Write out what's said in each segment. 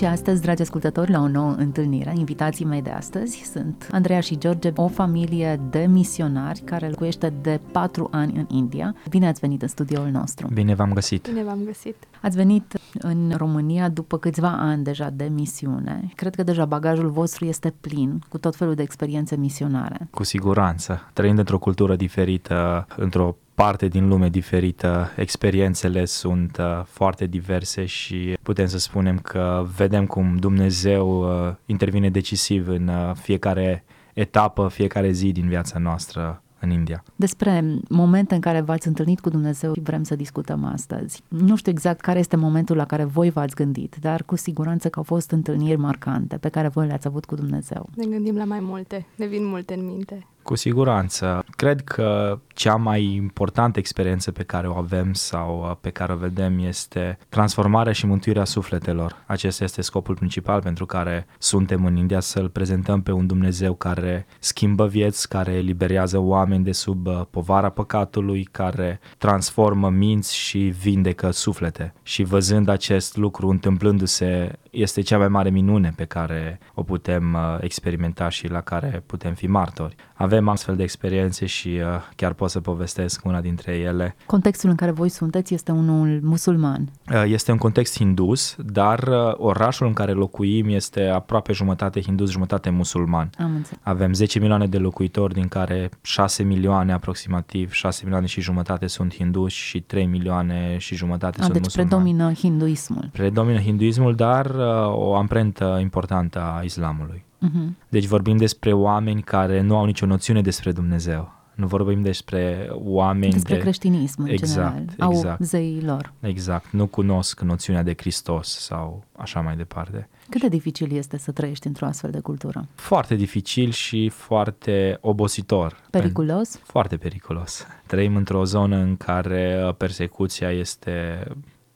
V-am regăsit și astăzi, dragi ascultători, la o nouă întâlnire. Invitații mei de astăzi sunt Andreea și George, o familie de misionari care locuiește de patru ani în India. Bine ați venit în studioul nostru. Bine v-am găsit. Bine v-am găsit. Ați venit în România după câțiva ani deja de misiune. Cred că deja bagajul vostru este plin cu tot felul de experiențe misionare. Cu siguranță. Trăind într-o cultură diferită, într-o parte din lume diferită, experiențele sunt uh, foarte diverse și putem să spunem că vedem cum Dumnezeu uh, intervine decisiv în uh, fiecare etapă, fiecare zi din viața noastră în India. Despre momente în care v-ați întâlnit cu Dumnezeu vrem să discutăm astăzi. Nu știu exact care este momentul la care voi v-ați gândit, dar cu siguranță că au fost întâlniri marcante pe care voi le-ați avut cu Dumnezeu. Ne gândim la mai multe, ne vin multe în minte. Cu siguranță. Cred că cea mai importantă experiență pe care o avem sau uh, pe care o vedem este transformarea și mântuirea sufletelor. Acesta este scopul principal pentru care suntem în India, să-L prezentăm pe un Dumnezeu care schimbă vieți, care eliberează oameni de sub uh, povara păcatului, care transformă minți și vindecă suflete. Și văzând acest lucru întâmplându-se, este cea mai mare minune pe care o putem uh, experimenta și la care putem fi martori. Avem astfel de experiențe și chiar pot să povestesc una dintre ele. Contextul în care voi sunteți este unul musulman. Este un context hindus, dar orașul în care locuim este aproape jumătate hindus, jumătate musulman. Am înțeles. Avem 10 milioane de locuitori, din care 6 milioane aproximativ, 6 milioane și jumătate sunt hinduși și 3 milioane și jumătate A, sunt deci musulmani. predomină hinduismul. Predomină hinduismul, dar uh, o amprentă importantă a islamului. Uh-huh. Deci vorbim despre oameni care nu au nicio noțiune despre Dumnezeu. Nu vorbim despre oameni Despre de... creștinism în Exact, general. Au exact. zeii lor. Exact, nu cunosc noțiunea de Hristos sau așa mai departe. Cât de dificil este să trăiești într-o astfel de cultură? Foarte dificil și foarte obositor. Periculos? Foarte periculos. Trăim într-o zonă în care uh, persecuția este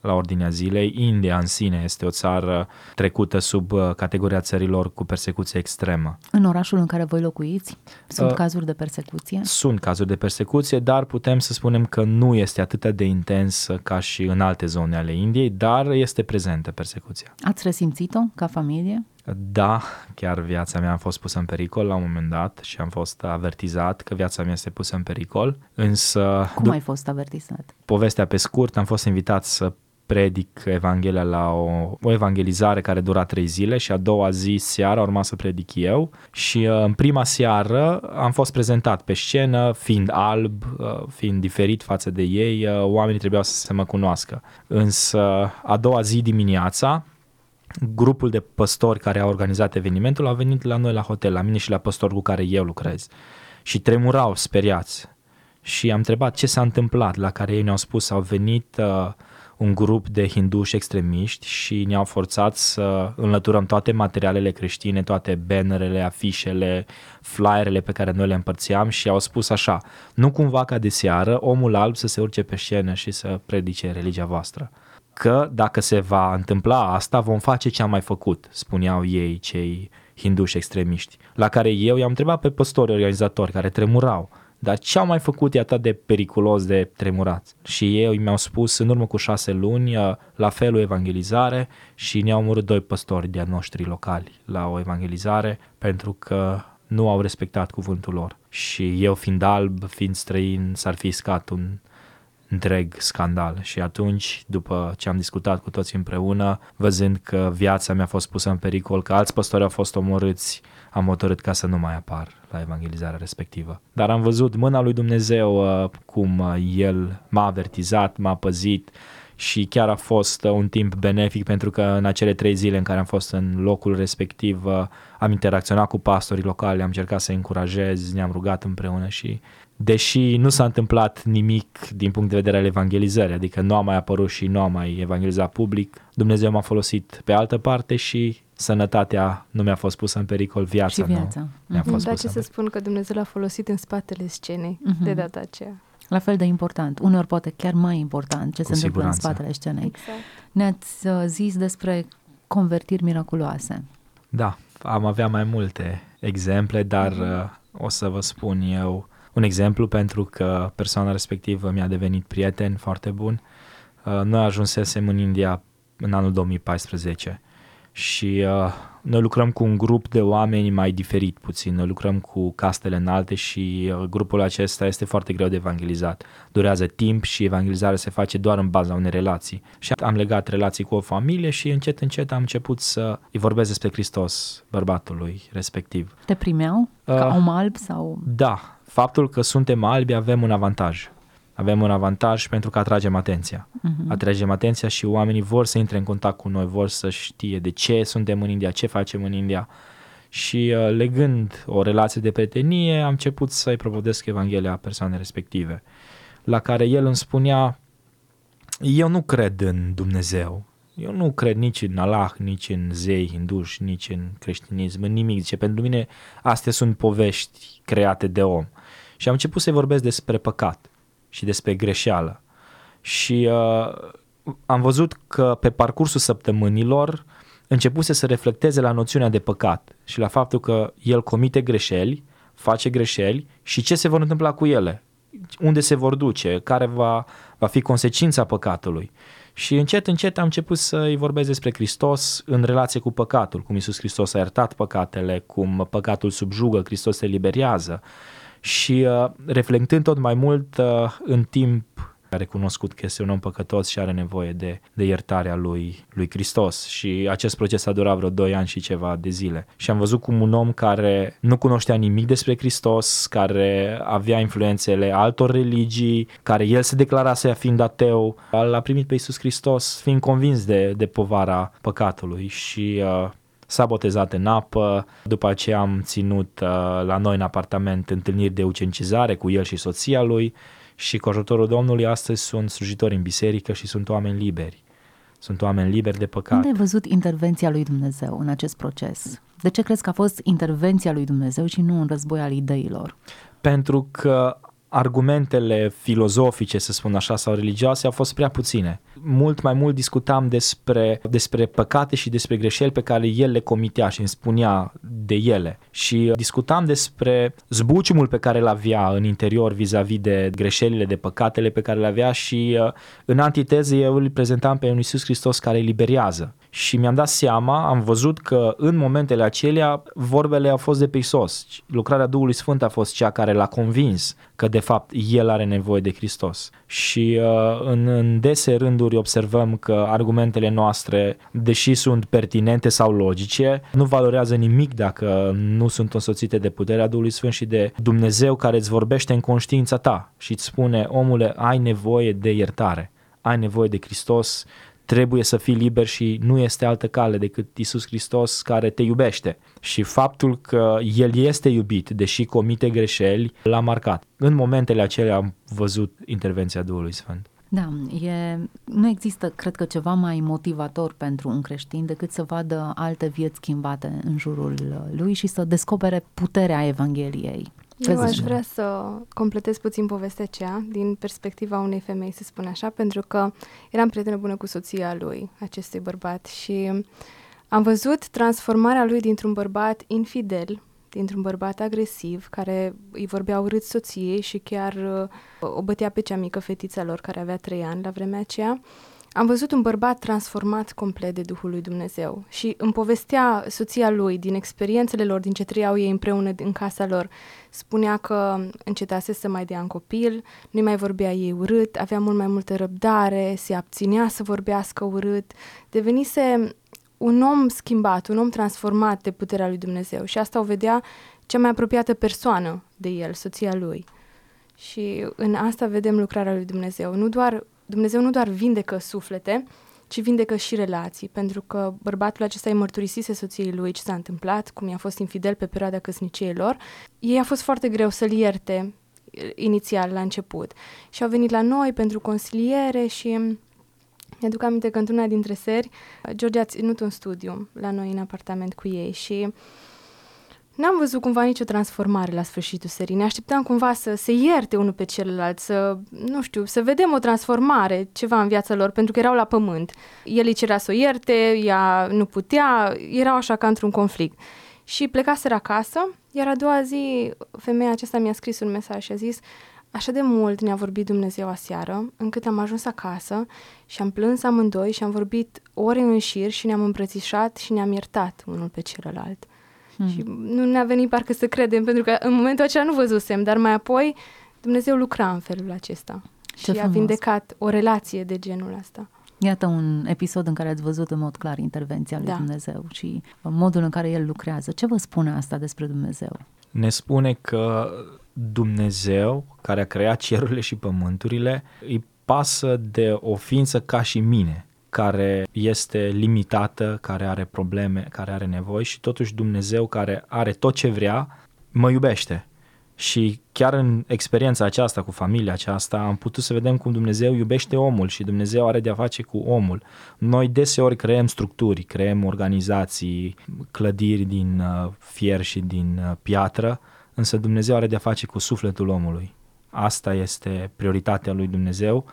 la ordinea zilei. India în sine este o țară trecută sub uh, categoria țărilor cu persecuție extremă. În orașul în care voi locuiți, sunt Uh, cazuri de persecuție? Sunt cazuri de persecuție, dar putem să spunem că nu este atât de intens ca și în alte zone ale Indiei, dar este prezentă persecuția. Ați resimțit-o ca familie? Da, chiar viața mea a fost pusă în pericol la un moment dat și am fost avertizat că viața mea este pusă în pericol, însă Cum ai fost avertizat? povestea pe scurt, am fost invitat să predic Evanghelia la o, o evangelizare care dura trei zile și a doua zi seara urma să predic eu. Și uh, în prima seară am fost prezentat pe scenă fiind alb, uh, fiind diferit față de ei, uh, oamenii trebuiau să se mă cunoască. Însă a doua zi dimineața grupul de păstori care a organizat evenimentul a venit la noi la hotel, la mine și la păstorul cu care eu lucrez. Și tremurau speriați. Și am întrebat ce s-a întâmplat, la care ei ne-au spus au venit uh, un grup de hinduși extremiști și ne-au forțat să înlăturăm toate materialele creștine, toate bannerele, afișele, flyerele pe care noi le împărțeam și au spus așa, nu cumva ca de seară omul alb să se urce pe scenă și să predice religia voastră. Că dacă se va întâmpla asta, vom face ce am mai făcut, spuneau ei, cei hinduși extremiști, la care eu i-am întrebat pe păstori organizatori care tremurau, dar ce au mai făcut e atât de periculos de tremurat? Și ei mi-au spus în urmă cu șase luni uh, la fel o evangelizare și ne-au omorât doi păstori de-a noștri locali la o evangelizare pentru că nu au respectat cuvântul lor. Și eu fiind alb, fiind străin, s-ar fi iscat un întreg scandal și atunci, după ce am discutat cu toți împreună, văzând că viața mea a fost pusă în pericol, că alți păstori au fost omorâți, am hotărât ca să nu mai apar la evangelizarea respectivă. Dar am văzut mâna lui Dumnezeu uh, cum uh, El m-a avertizat, m-a păzit și chiar a fost uh, un timp benefic pentru că în acele trei zile în care am fost în locul respectiv uh, am interacționat cu pastorii locali, am încercat să încurajez, ne-am rugat împreună și deși nu s-a întâmplat nimic din punct de vedere al evangelizării, adică nu am mai apărut și nu am mai evangelizat public, Dumnezeu m-a folosit pe altă parte și sănătatea nu mi-a fost pusă în pericol, viața, și viața. nu mi-a Mhm. fost Dar pusă ce în să spun că Dumnezeu l-a folosit în spatele scenei Mhm. de data aceea. La fel de important, uneori poate chiar mai important ce Cu se întâmplă în siguranță. spatele scenei. Exact. Ne-ați uh, zis despre convertiri miraculoase. Da, am avea mai multe exemple, dar Mhm. uh, o să vă spun eu un exemplu pentru că persoana respectivă mi-a devenit prieten foarte bun. Uh, Noi ajunsesem în India în anul 2014 și uh, noi lucrăm cu un grup de oameni mai diferit puțin. Noi lucrăm cu castele înalte și uh, grupul acesta este foarte greu de evangelizat. Durează timp și evangelizarea se face doar în baza unei relații. Și am legat relații cu o familie și încet, încet am început să îi vorbesc despre Hristos bărbatului respectiv. Te primeau ca Uh, om alb sau... Da, faptul că suntem albi avem un avantaj. Avem un avantaj pentru că atragem atenția. Mhm. Atragem atenția și oamenii vor să intre în contact cu noi, vor să știe de ce suntem în India, ce facem în India. Și uh, legând o relație de prietenie, am început să-i propovădesc Evanghelia persoanei respective, la care el îmi spunea, eu nu cred în Dumnezeu, eu nu cred nici în Allah, nici în zei hinduși, nici în creștinism, în nimic. Zice, pentru mine astea sunt povești create de om. Și am început să-i vorbesc despre păcat și despre greșeală. Și uh, am văzut că pe parcursul săptămânilor începuse să reflecteze la noțiunea de păcat și la faptul că el comite greșeli, face greșeli și ce se vor întâmpla cu ele, unde se vor duce, care va, va fi consecința păcatului. Și încet, încet am început să-i vorbesc despre Hristos în relație cu păcatul, cum Iisus Hristos a iertat păcatele, cum păcatul subjugă, Hristos se liberează. Și uh, reflectând tot mai mult uh, în timp a recunoscut că este un om păcătos și are nevoie de, de iertarea lui, lui Hristos și acest proces a durat vreo 2 ani și ceva de zile. Și am văzut cum un om care nu cunoștea nimic despre Hristos, care avea influențele altor religii, care el se declarase a fiind ateu, l-a primit pe Iisus Hristos fiind convins de, de povara păcatului și uh, s-a botezat în apă, după aceea am ținut uh, la noi în apartament întâlniri de ucenicizare cu el și soția lui și cu ajutorul Domnului astăzi sunt slujitori în biserică și sunt oameni liberi. Sunt oameni liberi de păcat. Unde ai văzut intervenția lui Dumnezeu în acest proces? De ce crezi că a fost intervenția lui Dumnezeu și nu un război al ideilor? Pentru că argumentele filozofice, să spun așa, sau religioase au fost prea puține. Mult mai mult discutam despre, despre păcate și despre greșeli pe care el le comitea și îmi spunea de ele. Și discutam despre zbuciumul pe care îl avea în interior vis-a-vis de greșelile, de păcatele pe care le avea și uh, în antiteză eu îl prezentam pe un Iisus Hristos care îi liberează. Și mi-am dat seama, am văzut că în momentele acelea vorbele au fost de pe Iisus. Lucrarea Duhului Sfânt a fost cea care l-a convins că de fapt el are nevoie de Hristos. Și uh, în, în dese rânduri observăm că argumentele noastre, deși sunt pertinente sau logice, nu valorează nimic dacă nu sunt însoțite de puterea Duhului Sfânt și de Dumnezeu care îți vorbește în conștiința ta și îți spune, omule, ai nevoie de iertare, ai nevoie de Hristos, trebuie să fii liber și nu este altă cale decât Isus Hristos care te iubește. Și faptul că El este iubit, deși comite greșeli, l-a marcat. În momentele acelea am văzut intervenția Duhului Sfânt. Da, e, nu există, cred că, ceva mai motivator pentru un creștin decât să vadă alte vieți schimbate în jurul lui și să descopere puterea Evangheliei. Eu Vezi, aș Jana? vrea să completez puțin povestea aceea din perspectiva unei femei, să spun așa, pentru că eram prietenă bună cu soția lui, acestui bărbat și am văzut transformarea lui dintr-un bărbat infidel, dintr-un bărbat agresiv, care îi vorbea urât soției și chiar uh, o bătea pe cea mică fetița lor care avea trei ani la vremea aceea. Am văzut un bărbat transformat complet de Duhul lui Dumnezeu și îmi povestea soția lui din experiențele lor, din ce trăiau ei împreună în casa lor. Spunea că încetase să mai dea în copil, nu mai vorbea ei urât, avea mult mai multă răbdare, se abținea să vorbească urât, devenise un om schimbat, un om transformat de puterea lui Dumnezeu și asta o vedea cea mai apropiată persoană de el, soția lui. Și în asta vedem lucrarea lui Dumnezeu. Nu doar, Dumnezeu nu doar vindecă suflete, ci vindecă și relații, pentru că bărbatul acesta îi mărturisise soției lui ce s-a întâmplat, cum i-a fost infidel pe perioada căsniciei lor. Ei a fost foarte greu să-l ierte inițial, la început. Și au venit la noi pentru consiliere și Mi-aduc aminte că într-una dintre seri, George a ținut un studiu la noi în apartament cu ei și N-am văzut cumva nicio transformare la sfârșitul serii. Ne așteptam cumva să se ierte unul pe celălalt, să, nu știu, să vedem o transformare, ceva în viața lor, pentru că erau la pământ. El îi cerea să o ierte, ea nu putea, erau așa ca într-un conflict. Și plecaseră acasă, iar a doua zi femeia aceasta mi-a scris un mesaj și a zis Așa de mult ne-a vorbit Dumnezeu aseară, încât am ajuns acasă și am plâns amândoi și am vorbit ore în șir și ne-am îmbrățișat și ne-am iertat unul pe celălalt. Hmm. Și nu ne-a venit parcă să credem, pentru că în momentul acela nu văzusem, dar mai apoi Dumnezeu lucra în felul acesta. Ce și frumos. a vindecat o relație de genul ăsta. Iată un episod în care ați văzut în mod clar intervenția lui da. Dumnezeu și modul în care El lucrează. Ce vă spune asta despre Dumnezeu? Ne spune că Dumnezeu, care a creat cerurile și pământurile, îi pasă de o ființă ca și mine, care este limitată, care are probleme, care are nevoi și totuși Dumnezeu care are tot ce vrea, mă iubește. Și chiar în experiența aceasta cu familia aceasta am putut să vedem cum Dumnezeu iubește omul și Dumnezeu are de-a face cu omul. Noi deseori creăm structuri, creăm organizații, clădiri din uh, fier și din uh, piatră, însă Dumnezeu are de-a face cu sufletul omului. Asta este prioritatea lui Dumnezeu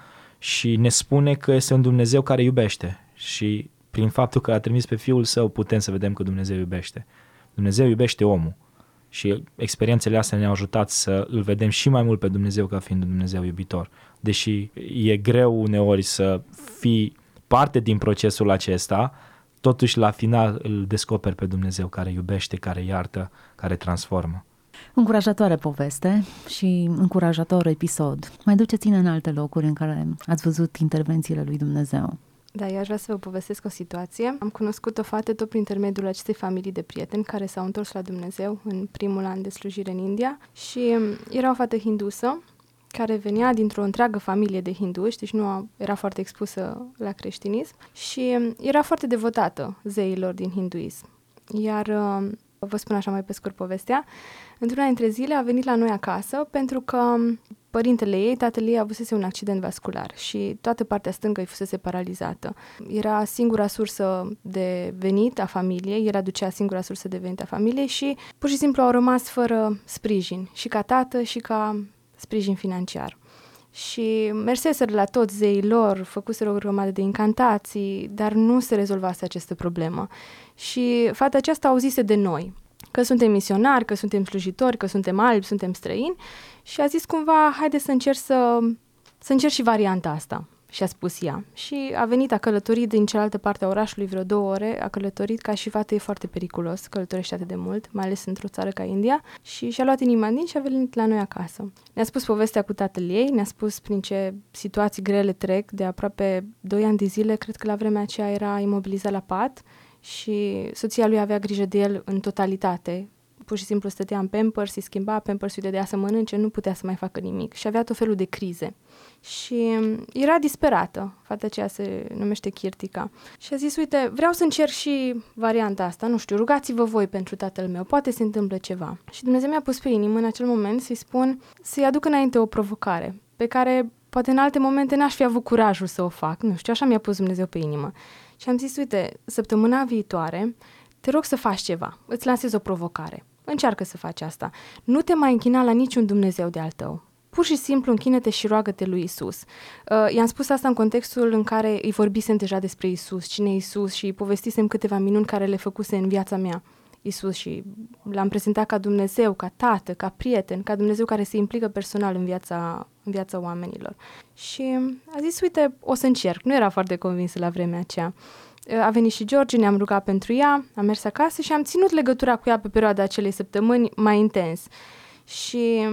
și ne spune că este un Dumnezeu care iubește și prin faptul că a trimis pe Fiul Său putem să vedem că Dumnezeu iubește. Dumnezeu iubește omul și experiențele astea ne-au ajutat să îl vedem și mai mult pe Dumnezeu ca fiind un Dumnezeu iubitor. Deși e greu uneori să fii parte din procesul acesta, totuși la final îl descoperi pe Dumnezeu care iubește, care iartă, care transformă. Încurajatoare poveste și încurajator episod. Mai duceți-ne în alte locuri în care ați văzut intervențiile lui Dumnezeu. Da, eu aș vrea să vă povestesc o situație. Am cunoscut o fată tot prin intermediul acestei familii de prieteni care s-au întors la Dumnezeu în primul an de slujire în India și era o fată hindusă care venea dintr-o întreagă familie de hinduși, deci nu era foarte expusă la creștinism și era foarte devotată zeilor din hinduism. Iar vă spun așa mai pe scurt povestea, într-una dintre zile a venit la noi acasă pentru că părintele ei, tatăl ei, avusese un accident vascular și toată partea stângă îi fusese paralizată. Era singura sursă de venit a familiei, el aducea singura sursă de venit a familiei și pur și simplu au rămas fără sprijin, și ca tată și ca sprijin financiar. Și merseseră la toți zeii lor, făcuseră o grămadă de incantații, dar nu se rezolvase această problemă. Și fata aceasta auzise de noi, că suntem misionari, că suntem slujitori, că suntem albi, suntem străini și a zis cumva, haide să încerc să, să încerc și varianta asta. Și a spus ea. Și a venit, a călătorit din cealaltă parte a orașului vreo două ore, a călătorit ca și fată e foarte periculos, călătorește atât de mult, mai ales într-o țară ca India, și și-a luat inima din și a venit la noi acasă. Ne-a spus povestea cu tatăl ei, ne-a spus prin ce situații grele trec, de aproape doi ani de zile, cred că la vremea aceea era imobilizat la pat, și soția lui avea grijă de el în totalitate. Pur și simplu stătea în pampers, îi schimba pampers, îi dădea să mănânce, nu putea să mai facă nimic și avea tot felul de crize. Și era disperată, fata aceea se numește Kirtica. Și a zis, uite, vreau să încerc și varianta asta, nu știu, rugați-vă voi pentru tatăl meu, poate se întâmplă ceva. Și Dumnezeu mi-a pus pe inimă în acel moment să-i spun să-i aduc înainte o provocare, pe care poate în alte momente n-aș fi avut curajul să o fac, nu știu, așa mi-a pus Dumnezeu pe inimă. Și am zis, uite, săptămâna viitoare te rog să faci ceva, îți lansez o provocare. Încearcă să faci asta. Nu te mai închina la niciun Dumnezeu de al tău. Pur și simplu închină-te și roagă-te lui Isus. Uh, i-am spus asta în contextul în care îi vorbisem deja despre Isus, cine e Isus și povestisem câteva minuni care le făcuse în viața mea. Isus și l-am prezentat ca Dumnezeu, ca tată, ca prieten, ca Dumnezeu care se implică personal în viața, în viața oamenilor. Și a zis, uite, o să încerc. Nu era foarte convinsă la vremea aceea. A venit și George, ne-am rugat pentru ea, am mers acasă și am ținut legătura cu ea pe perioada acelei săptămâni mai intens. Și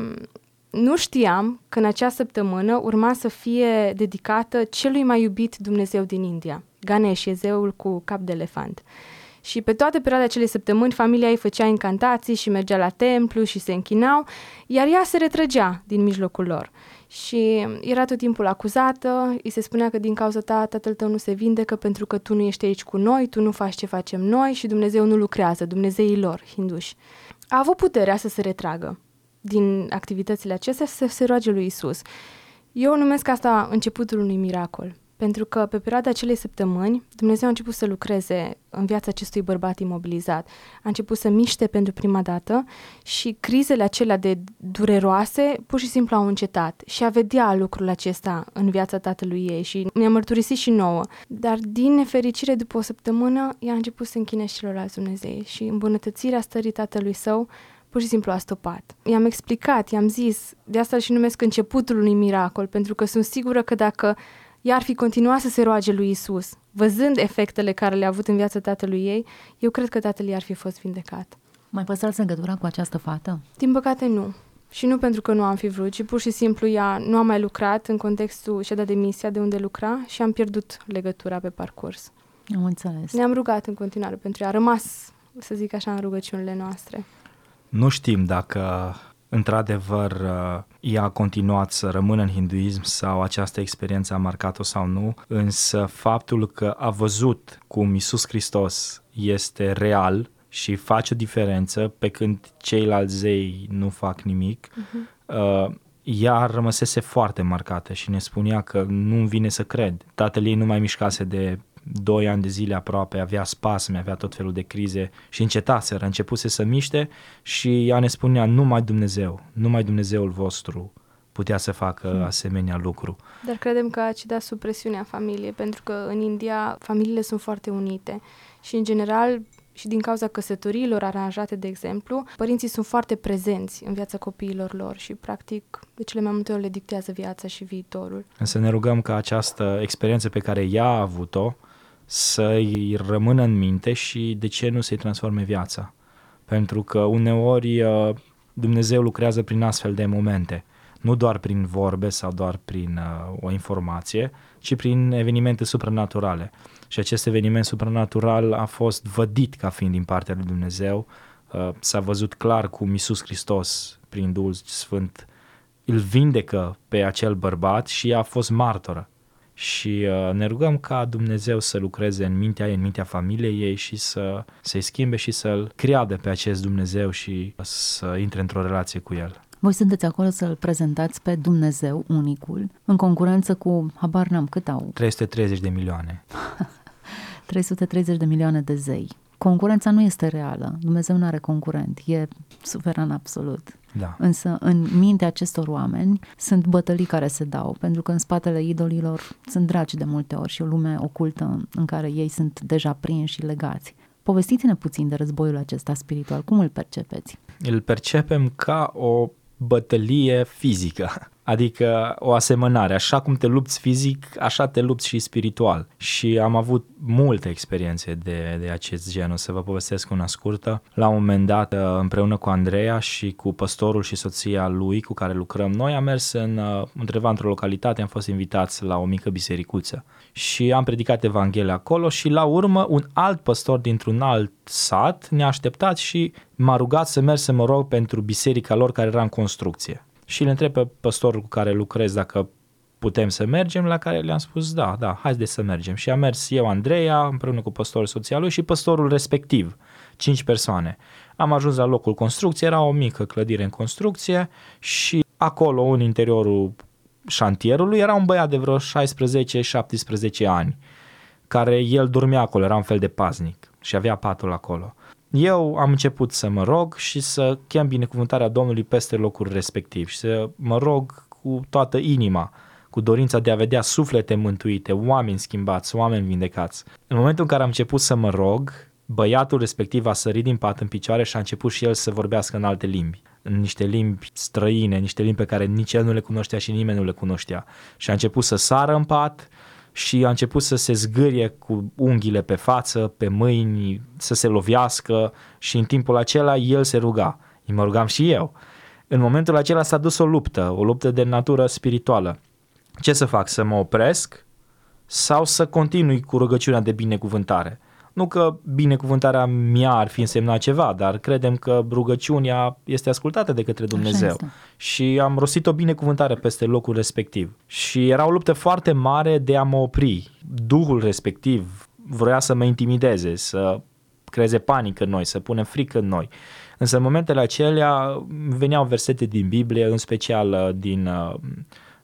nu știam că în acea săptămână urma să fie dedicată celui mai iubit Dumnezeu din India, Ganesh, zeul cu cap de elefant. Și pe toată perioada acelei săptămâni, familia ei făcea incantații și mergea la templu și se închinau, iar ea se retrăgea din mijlocul lor. Și era tot timpul acuzată, îi se spunea că din cauza ta tatăl tău nu se vindecă pentru că tu nu ești aici cu noi, tu nu faci ce facem noi și Dumnezeu nu lucrează, Dumnezeii lor, hinduși. A avut puterea să se retragă din activitățile acestea să se roage lui Isus. Eu numesc asta începutul unui miracol. Pentru că pe perioada acelei săptămâni, Dumnezeu a început să lucreze în viața acestui bărbat imobilizat. A început să miște pentru prima dată și crizele acelea de dureroase pur și simplu au încetat. Și a vedea lucrul acesta în viața tatălui ei și mi-a mărturisit și nouă. Dar din nefericire, după o săptămână, ea a început să închine și celorlalți Dumnezei și îmbunătățirea stării tatălui său pur și simplu a stopat. I-am explicat, i-am zis, de asta și numesc începutul unui miracol, pentru că sunt sigură că dacă ea ar fi continuat să se roage lui Isus, văzând efectele care le-a avut în viața tatălui ei, eu cred că tatăl ei ar fi fost vindecat. Mai păstrați legătura cu această fată? Din păcate nu. Și nu pentru că nu am fi vrut, ci pur și simplu ea nu a mai lucrat în contextul și-a dat demisia de unde lucra și am pierdut legătura pe parcurs. Am înțeles. Ne-am rugat în continuare pentru ea. A rămas, să zic așa, în rugăciunile noastre. Nu știm dacă într-adevăr uh, ea a continuat să rămână în hinduism sau această experiență a marcat-o sau nu, însă faptul că a văzut cum Isus Hristos este real și face o diferență pe când ceilalți zei nu fac nimic, uh-huh. ea rămăsese foarte marcată și ne spunea că nu-mi vine să cred. Tatăl ei nu mai mișcase de 2 ani de zile aproape, avea spasme, avea tot felul de crize și încetaseră, începuse să miște și ea ne spunea, numai Dumnezeu, numai Dumnezeul vostru putea să facă hmm. asemenea lucru. Dar credem că a cedat sub presiunea familiei, pentru că în India familiile sunt foarte unite și în general și din cauza căsătoriilor aranjate, de exemplu, părinții sunt foarte prezenți în viața copiilor lor și, practic, de cele mai multe ori le dictează viața și viitorul. Însă ne rugăm ca această experiență pe care ea a avut-o să-i rămână în minte și de ce nu să-i transforme viața. Pentru că uneori uh, Dumnezeu lucrează prin astfel de momente, nu doar prin vorbe sau doar prin uh, o informație, ci prin evenimente supranaturale. Și acest eveniment supranatural a fost vădit ca fiind din partea lui Dumnezeu. Uh, s-a văzut clar cum Iisus Hristos, prin Duhul Sfânt, îl vindecă pe acel bărbat și a fost martoră și uh, ne rugăm ca Dumnezeu să lucreze în mintea ei, în mintea familiei ei și să se schimbe și să-l creadă pe acest Dumnezeu și să intre într-o relație cu el. Voi sunteți acolo să-L prezentați pe Dumnezeu unicul, în concurență cu, habar n-am, cât au? 330 de milioane. 330 de milioane de zei. Concurența nu este reală. Dumnezeu nu are concurent. E suveran absolut. Da. Însă în mintea acestor oameni sunt bătălii care se dau, pentru că în spatele idolilor sunt dragi de multe ori și o lume ocultă în care ei sunt deja prinși și legați. Povestiți-ne puțin de războiul acesta spiritual. Cum îl percepeți? Îl percepem ca o bătălie fizică. Adică o asemănare, așa cum te lupți fizic, așa te lupți și spiritual. Și am avut multe experiențe de, de acest gen, o să vă povestesc una scurtă. La un moment dat, uh, împreună cu Andreea și cu păstorul și soția lui cu care lucrăm noi, am mers în, uh, undeva într-o localitate, am fost invitați la o mică bisericuță și am predicat Evanghelia acolo și la urmă un alt păstor dintr-un alt sat ne-a așteptat și m-a rugat să merg să mă rog pentru biserica lor care era în construcție și îl întreb pe păstorul cu care lucrez dacă putem să mergem, la care le-am spus da, da, hai de să mergem. Și am mers eu, Andreea, împreună cu păstorul soțial lui și păstorul respectiv, cinci persoane. Am ajuns la locul construcției, era o mică clădire în construcție și acolo, în interiorul șantierului, era un băiat de vreo 16-17 ani, care el dormea acolo, era un fel de paznic și avea patul acolo eu am început să mă rog și să chem binecuvântarea Domnului peste locul respectiv și să mă rog cu toată inima, cu dorința de a vedea suflete mântuite, oameni schimbați, oameni vindecați. În momentul în care am început să mă rog, băiatul respectiv a sărit din pat în picioare și a început și el să vorbească în alte limbi în niște limbi străine, niște limbi pe care nici el nu le cunoștea și nimeni nu le cunoștea. Și a început să sară în pat, și a început să se zgârie cu unghiile pe față, pe mâini, să se lovească și în timpul acela el se ruga. Îi mă rugam și eu. În momentul acela s-a dus o luptă, o luptă de natură spirituală. Ce să fac? Să mă opresc sau să continui cu rugăciunea de binecuvântare? Nu că binecuvântarea mea ar fi însemnat ceva, dar credem că rugăciunea este ascultată de către Dumnezeu. Și am rostit o binecuvântare peste locul respectiv. Și era o luptă foarte mare de a mă opri. Duhul respectiv vrea să mă intimideze, să creeze panică în noi, să pune frică în noi. Însă în momentele acelea veneau versete din Biblie, în special uh, din uh,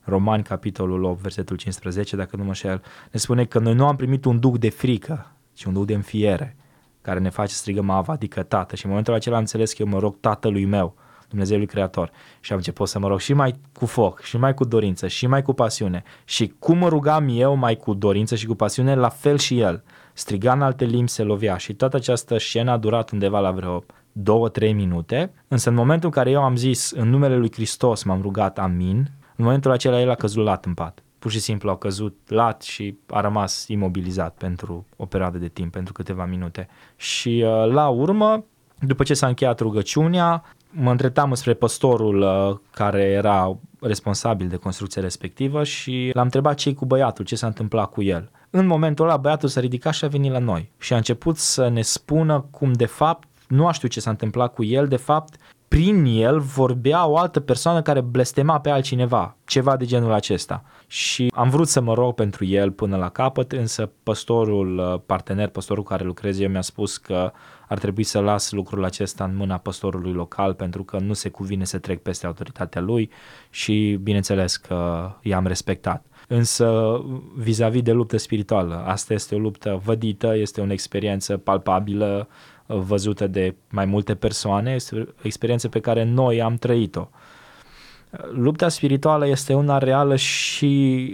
Romani, capitolul 8, versetul 15, dacă nu mă șel, ne spune că noi nu am primit un duc de frică, ci un duc de înfiere, care ne face să strigăm Ava, adică Tată. Și în momentul acela am înțeles că eu mă rog Tatălui meu, Dumnezeului Creator. Și am început să mă rog și mai cu foc, și mai cu dorință, și mai cu pasiune. Și cum mă rugam eu mai cu dorință și cu pasiune, la fel și el. Striga în alte limbi, se lovea și toată această scenă a durat undeva la vreo două, trei minute, însă în momentul în care eu am zis în numele lui Hristos m-am rugat amin, în momentul acela el a căzut lat în pat. Pur și simplu a căzut lat și a rămas imobilizat pentru o perioadă de timp, pentru câteva minute. Și uh, la urmă, după ce s-a încheiat rugăciunea, mă întretam spre păstorul uh, care era responsabil de construcția respectivă și l-am întrebat ce cu băiatul, ce s-a întâmplat cu el. În momentul ăla băiatul s-a ridicat și a venit la noi și a început să ne spună cum de fapt nu a știut ce s-a întâmplat cu el, de fapt prin el vorbea o altă persoană care blestema pe altcineva, ceva de genul acesta. Și am vrut să mă rog pentru el până la capăt, însă păstorul uh, partener, păstorul care lucrez eu mi-a spus că ar trebui să las lucrul acesta în mâna păstorului local pentru că nu se cuvine să trec peste autoritatea lui și bineînțeles că i-am respectat. Însă vis-a-vis de luptă spirituală, asta este o luptă vădită, este o experiență palpabilă, văzută de mai multe persoane, este o experiență pe care noi am trăit-o. Lupta spirituală este una reală și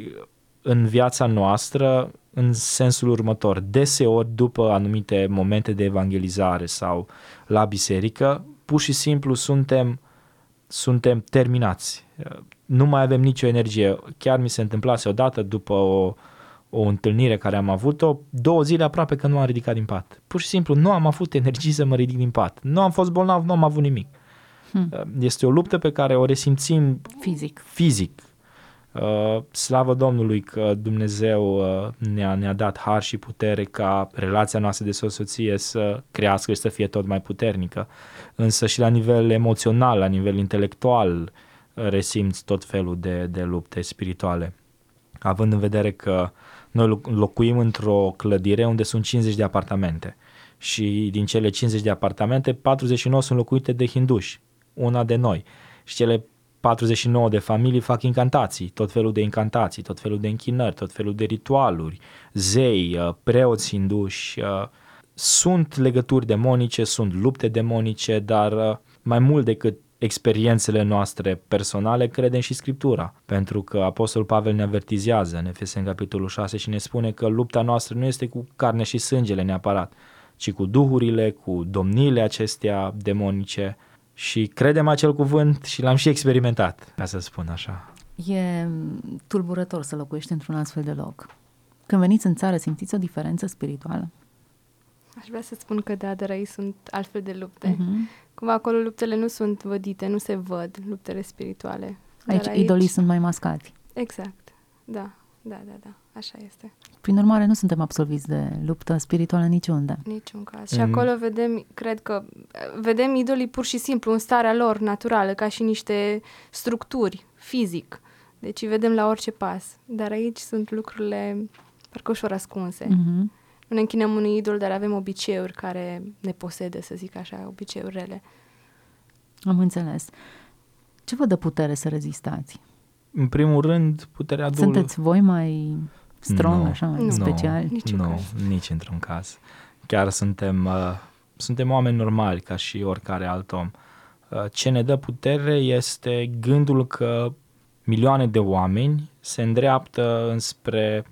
în viața noastră în sensul următor. Deseori, după anumite momente de evangelizare sau la biserică, pur și simplu suntem, suntem terminați. Nu mai avem nicio energie. Chiar mi se întâmplase odată după o, o întâlnire care am avut-o, două zile aproape că nu am ridicat din pat. Pur și simplu nu am avut energie să mă ridic din pat. Nu am fost bolnav, nu am avut nimic. Hmm. Este o luptă pe care o resimțim fizic. fizic. Uh, slavă Domnului că Dumnezeu uh, ne-a, ne-a dat har și putere ca relația noastră de soție să crească și să fie tot mai puternică. Însă și la nivel emoțional, la nivel intelectual, uh, resimți tot felul de, de lupte spirituale. Având în vedere că noi locuim într-o clădire unde sunt 50 de apartamente și din cele 50 de apartamente, 49 sunt locuite de hinduși, una de noi. Și cele 49 de familii fac incantații, tot felul de incantații, tot felul de închinări, tot felul de ritualuri, zei, uh, preoți hinduși, uh, sunt legături demonice, sunt lupte demonice, dar uh, mai mult decât experiențele noastre personale, credem și Scriptura, pentru că Apostolul Pavel ne avertizează în Efeseni capitolul 6 și ne spune că lupta noastră nu este cu carne și sângele neapărat, ci cu duhurile, cu domniile acestea demonice, și credem acel cuvânt și l-am și experimentat, ca să spun așa. E tulburător să locuiești într-un astfel de loc. Când veniți în țară, simțiți o diferență spirituală? Aș vrea să spun că da, dar aici sunt altfel de lupte. Uh-huh. Cumva acolo luptele nu sunt vădite, nu se văd luptele spirituale. Aici, aici idolii sunt mai mascați. Exact, da, da, da, da, așa este. Prin urmare, nu suntem absolviți de luptă spirituală niciunde. Niciun caz. Mm. Și acolo vedem, cred că, vedem idolii pur și simplu în starea lor naturală, ca și niște structuri, fizic. Deci îi vedem la orice pas. Dar aici sunt lucrurile parcă ușor ascunse. Mm-hmm. Nu ne închinăm unui idol, dar avem obiceiuri care ne posede, să zic așa, obiceiuri rele. Am înțeles. Ce vă dă putere să rezistați? În primul rând, puterea Duhului. Sunteți voi mai strong, no, așa, mai no, special? Nu, no, nici într-un caz. Chiar suntem, uh, suntem oameni normali, ca și oricare alt om. Uh, ce ne dă putere este gândul că milioane de oameni se îndreaptă înspre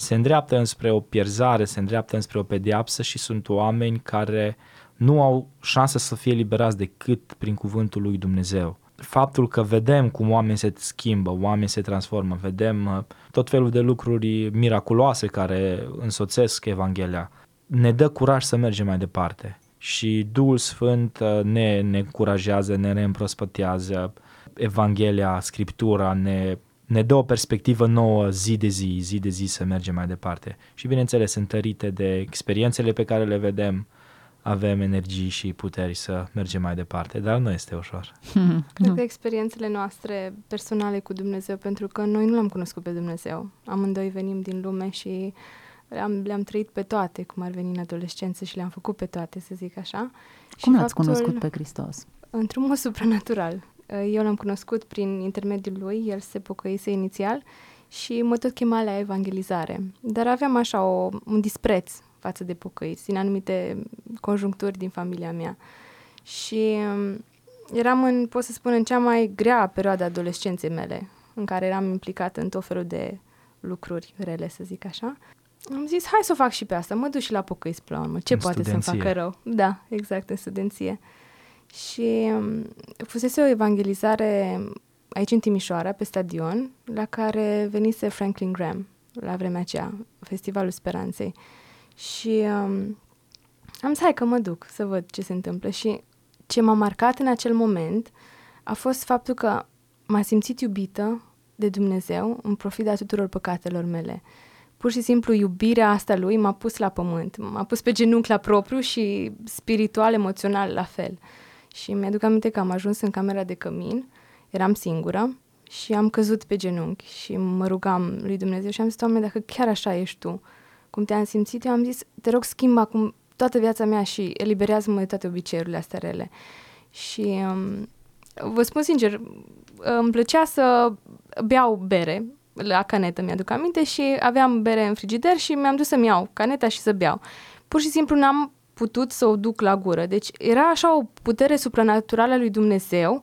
se îndreaptă înspre o pierzare, se îndreaptă înspre o pediapsă și sunt oameni care nu au șansă să fie liberați decât prin cuvântul lui Dumnezeu faptul că vedem cum oameni se schimbă, oameni se transformă, vedem uh, tot felul de lucruri miraculoase care însoțesc Evanghelia, ne dă curaj să mergem mai departe. Și Duhul Sfânt uh, ne, ne încurajează, ne reîmprospătează, Evanghelia, Scriptura ne, ne dă o perspectivă nouă zi de zi, zi de zi să mergem mai departe. Și bineînțeles, întărite de experiențele pe care le vedem, avem energii și puteri să mergem mai departe, dar nu este ușor. Cred că experiențele noastre personale cu Dumnezeu, pentru că noi nu l-am cunoscut pe Dumnezeu. Amândoi venim din lume și le-am, le-am trăit pe toate, cum ar veni în adolescență și le-am făcut pe toate, să zic așa. Cum l-ați cunoscut pe Hristos? Într-un mod supranatural. Uh, eu l-am cunoscut prin intermediul lui, el se pocăise inițial și mă tot chema la evangelizare. Dar aveam așa o, un dispreț față de pocăiți din anumite conjuncturi din familia mea. Și um, eram în, pot să spun, în cea mai grea perioadă a adolescenței mele, în care eram implicată în tot felul de lucruri rele, să zic așa. Am zis, hai să o fac și pe asta, mă duc și la pocăiți până la urmă, ce În poate să-mi studenție. facă rău? Da, exact, în studenție. Și um, fusese o evangelizare aici în Timișoara, pe stadion, la care venise Franklin Graham la vremea aceea, Festivalul Speranței. Și um, am zis, hai că mă duc să văd ce se întâmplă. Și ce m-a marcat în acel moment a fost faptul că m-a simțit iubită de Dumnezeu în profida tuturor păcatelor mele. Pur și simplu iubirea asta lui m-a pus la pământ, m-a pus pe genunchi la propriu și spiritual, emoțional la fel. Și mi-aduc aminte că am ajuns în camera de cămin, eram singură și am căzut pe genunchi și mă rugam lui Dumnezeu și am zis, Doamne, dacă chiar așa ești Tu, cum te-am simțit, eu am zis, te rog, schimba acum toată viața mea și eliberează-mă de toate obiceiurile astea rele. Și um, vă spun sincer, îmi plăcea să beau bere la canetă, mi-aduc aminte, și aveam bere în frigider și mi-am dus să-mi iau caneta și să beau. Pur și simplu n-am putut să o duc la gură. Deci era așa o putere supranaturală a lui Dumnezeu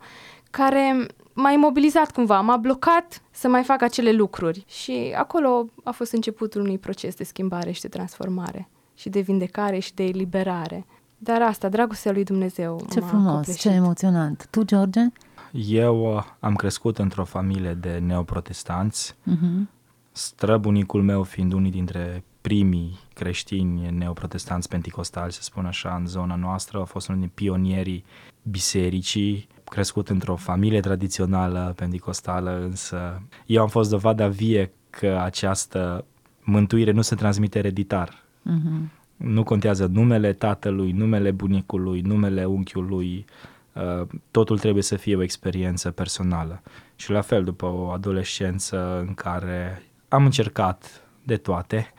care m-a imobilizat cumva, m-a blocat să mai fac acele lucruri. Și acolo a fost începutul unui proces de schimbare și de transformare și de vindecare și de eliberare. Dar asta, dragostea lui Dumnezeu Ce m-a frumos, copleșit. ce emoționant. Tu, George? Eu uh, am crescut într-o familie de neoprotestanți, Uh-huh. străbunicul meu fiind unii dintre primii creștini neoprotestanți penticostali, să spun așa, în zona noastră, a fost unul din pionierii bisericii, crescut într-o familie tradițională penticostală, însă eu am fost dovada vie că această mântuire nu se transmite ereditar. Uh-huh. Nu contează numele tatălui, numele bunicului, numele unchiului, uh, totul trebuie să fie o experiență personală. Și la fel, după o adolescență în care am încercat de toate, uh,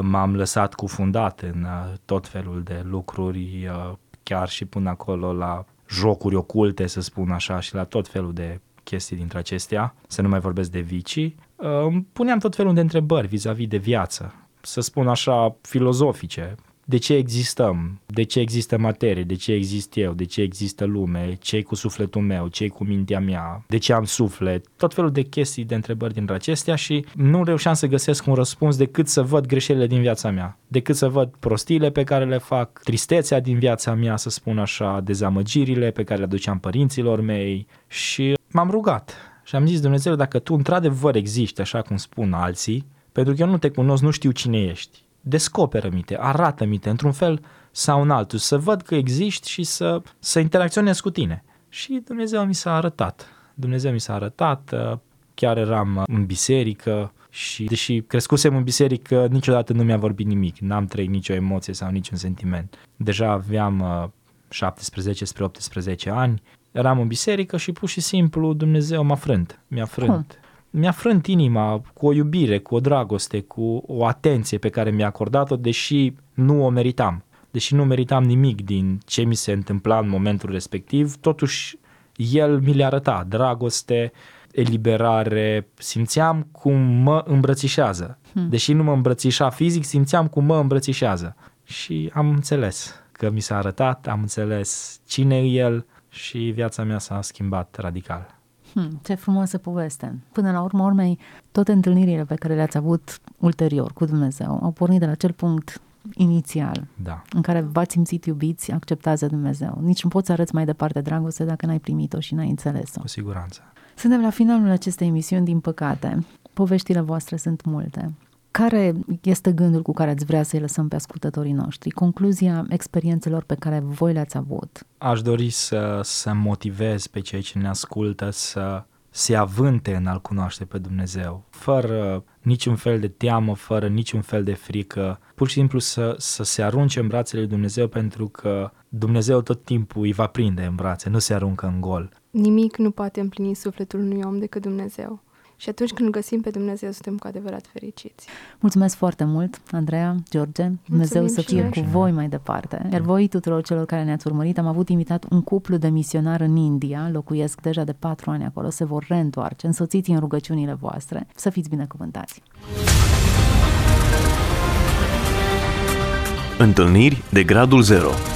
m-am lăsat cufundat în uh, tot felul de lucruri, uh, chiar și până acolo la jocuri oculte, să spun așa, și la tot felul de chestii dintre acestea, să nu mai vorbesc de vicii, uh, îmi puneam tot felul de întrebări vis-a-vis de viață, să spun așa, filozofice. De ce existăm? De ce există materie? De ce exist eu? De ce există lume? ce cu sufletul meu? ce cu mintea mea? De ce am suflet? Tot felul de chestii, de întrebări dintre acestea și nu reușeam să găsesc un răspuns decât să văd greșelile din viața mea, decât să văd prostiile pe care le fac, tristețea din viața mea, să spun așa, dezamăgirile pe care le aduceam părinților mei și m-am rugat și am zis Dumnezeu, dacă tu într-adevăr existi așa cum spun alții, pentru că eu nu te cunosc, nu știu cine ești, descoperă-mi-te, arată-mi-te într-un fel sau în altul, să văd că existi și să, să interacționez cu tine. Și Dumnezeu mi s-a arătat. Dumnezeu mi s-a arătat, uh, chiar eram uh, în biserică și deși crescusem în biserică, niciodată nu mi-a vorbit nimic, n-am trăit nicio emoție sau niciun sentiment. Deja aveam uh, 17 spre 18 ani, eram în biserică și pur și simplu Dumnezeu m-a frânt, mi-a frânt. Mi-a frânt inima cu o iubire, cu o dragoste, cu o atenție pe care mi-a acordat-o, deși nu o meritam. Deși nu meritam nimic din ce mi se întâmpla în momentul respectiv, totuși el mi le arăta dragoste, eliberare, simțeam cum mă îmbrățișează. Deși nu mă îmbrățișa fizic, simțeam cum mă îmbrățișează. Și am înțeles că mi s-a arătat, am înțeles cine e el și viața mea s-a schimbat radical. Hmm, ce frumoasă poveste. Până la urmă urmei, toate întâlnirile pe care le-ați avut ulterior cu Dumnezeu au pornit de la acel punct inițial Da, în care v-ați simțit iubiți, acceptați de Dumnezeu. Nici nu poți să arăți mai departe dragoste dacă n-ai primit-o și n-ai înțeles-o. cu siguranță. Suntem la finalul acestei emisiuni, din păcate. Poveștile voastre sunt multe. Care este gândul cu care ați vrea să-i lăsăm pe ascultătorii noștri? Concluzia experiențelor pe care voi le-ați avut? Aș dori să, să motivez pe cei ce ne ascultă să se avânte în a-L cunoaște pe Dumnezeu, fără niciun fel de teamă, fără niciun fel de frică, pur și simplu să, să se arunce în brațele lui Dumnezeu pentru că Dumnezeu tot timpul îi va prinde în brațe, nu se aruncă în gol. Nimic nu poate împlini sufletul unui om decât Dumnezeu. Și atunci când îl găsim pe Dumnezeu, suntem cu adevărat fericiți. Mulțumesc foarte mult, Andreea, George. Dumnezeu să fie cu voi mai departe. Iar voi, tuturor celor care ne-ați urmărit, am avut invitat un cuplu de misionari în India, locuiesc deja de patru ani acolo, se vor reîntoarce, însoțiți în rugăciunile voastre. Să fiți binecuvântați! Întâlniri de gradul 0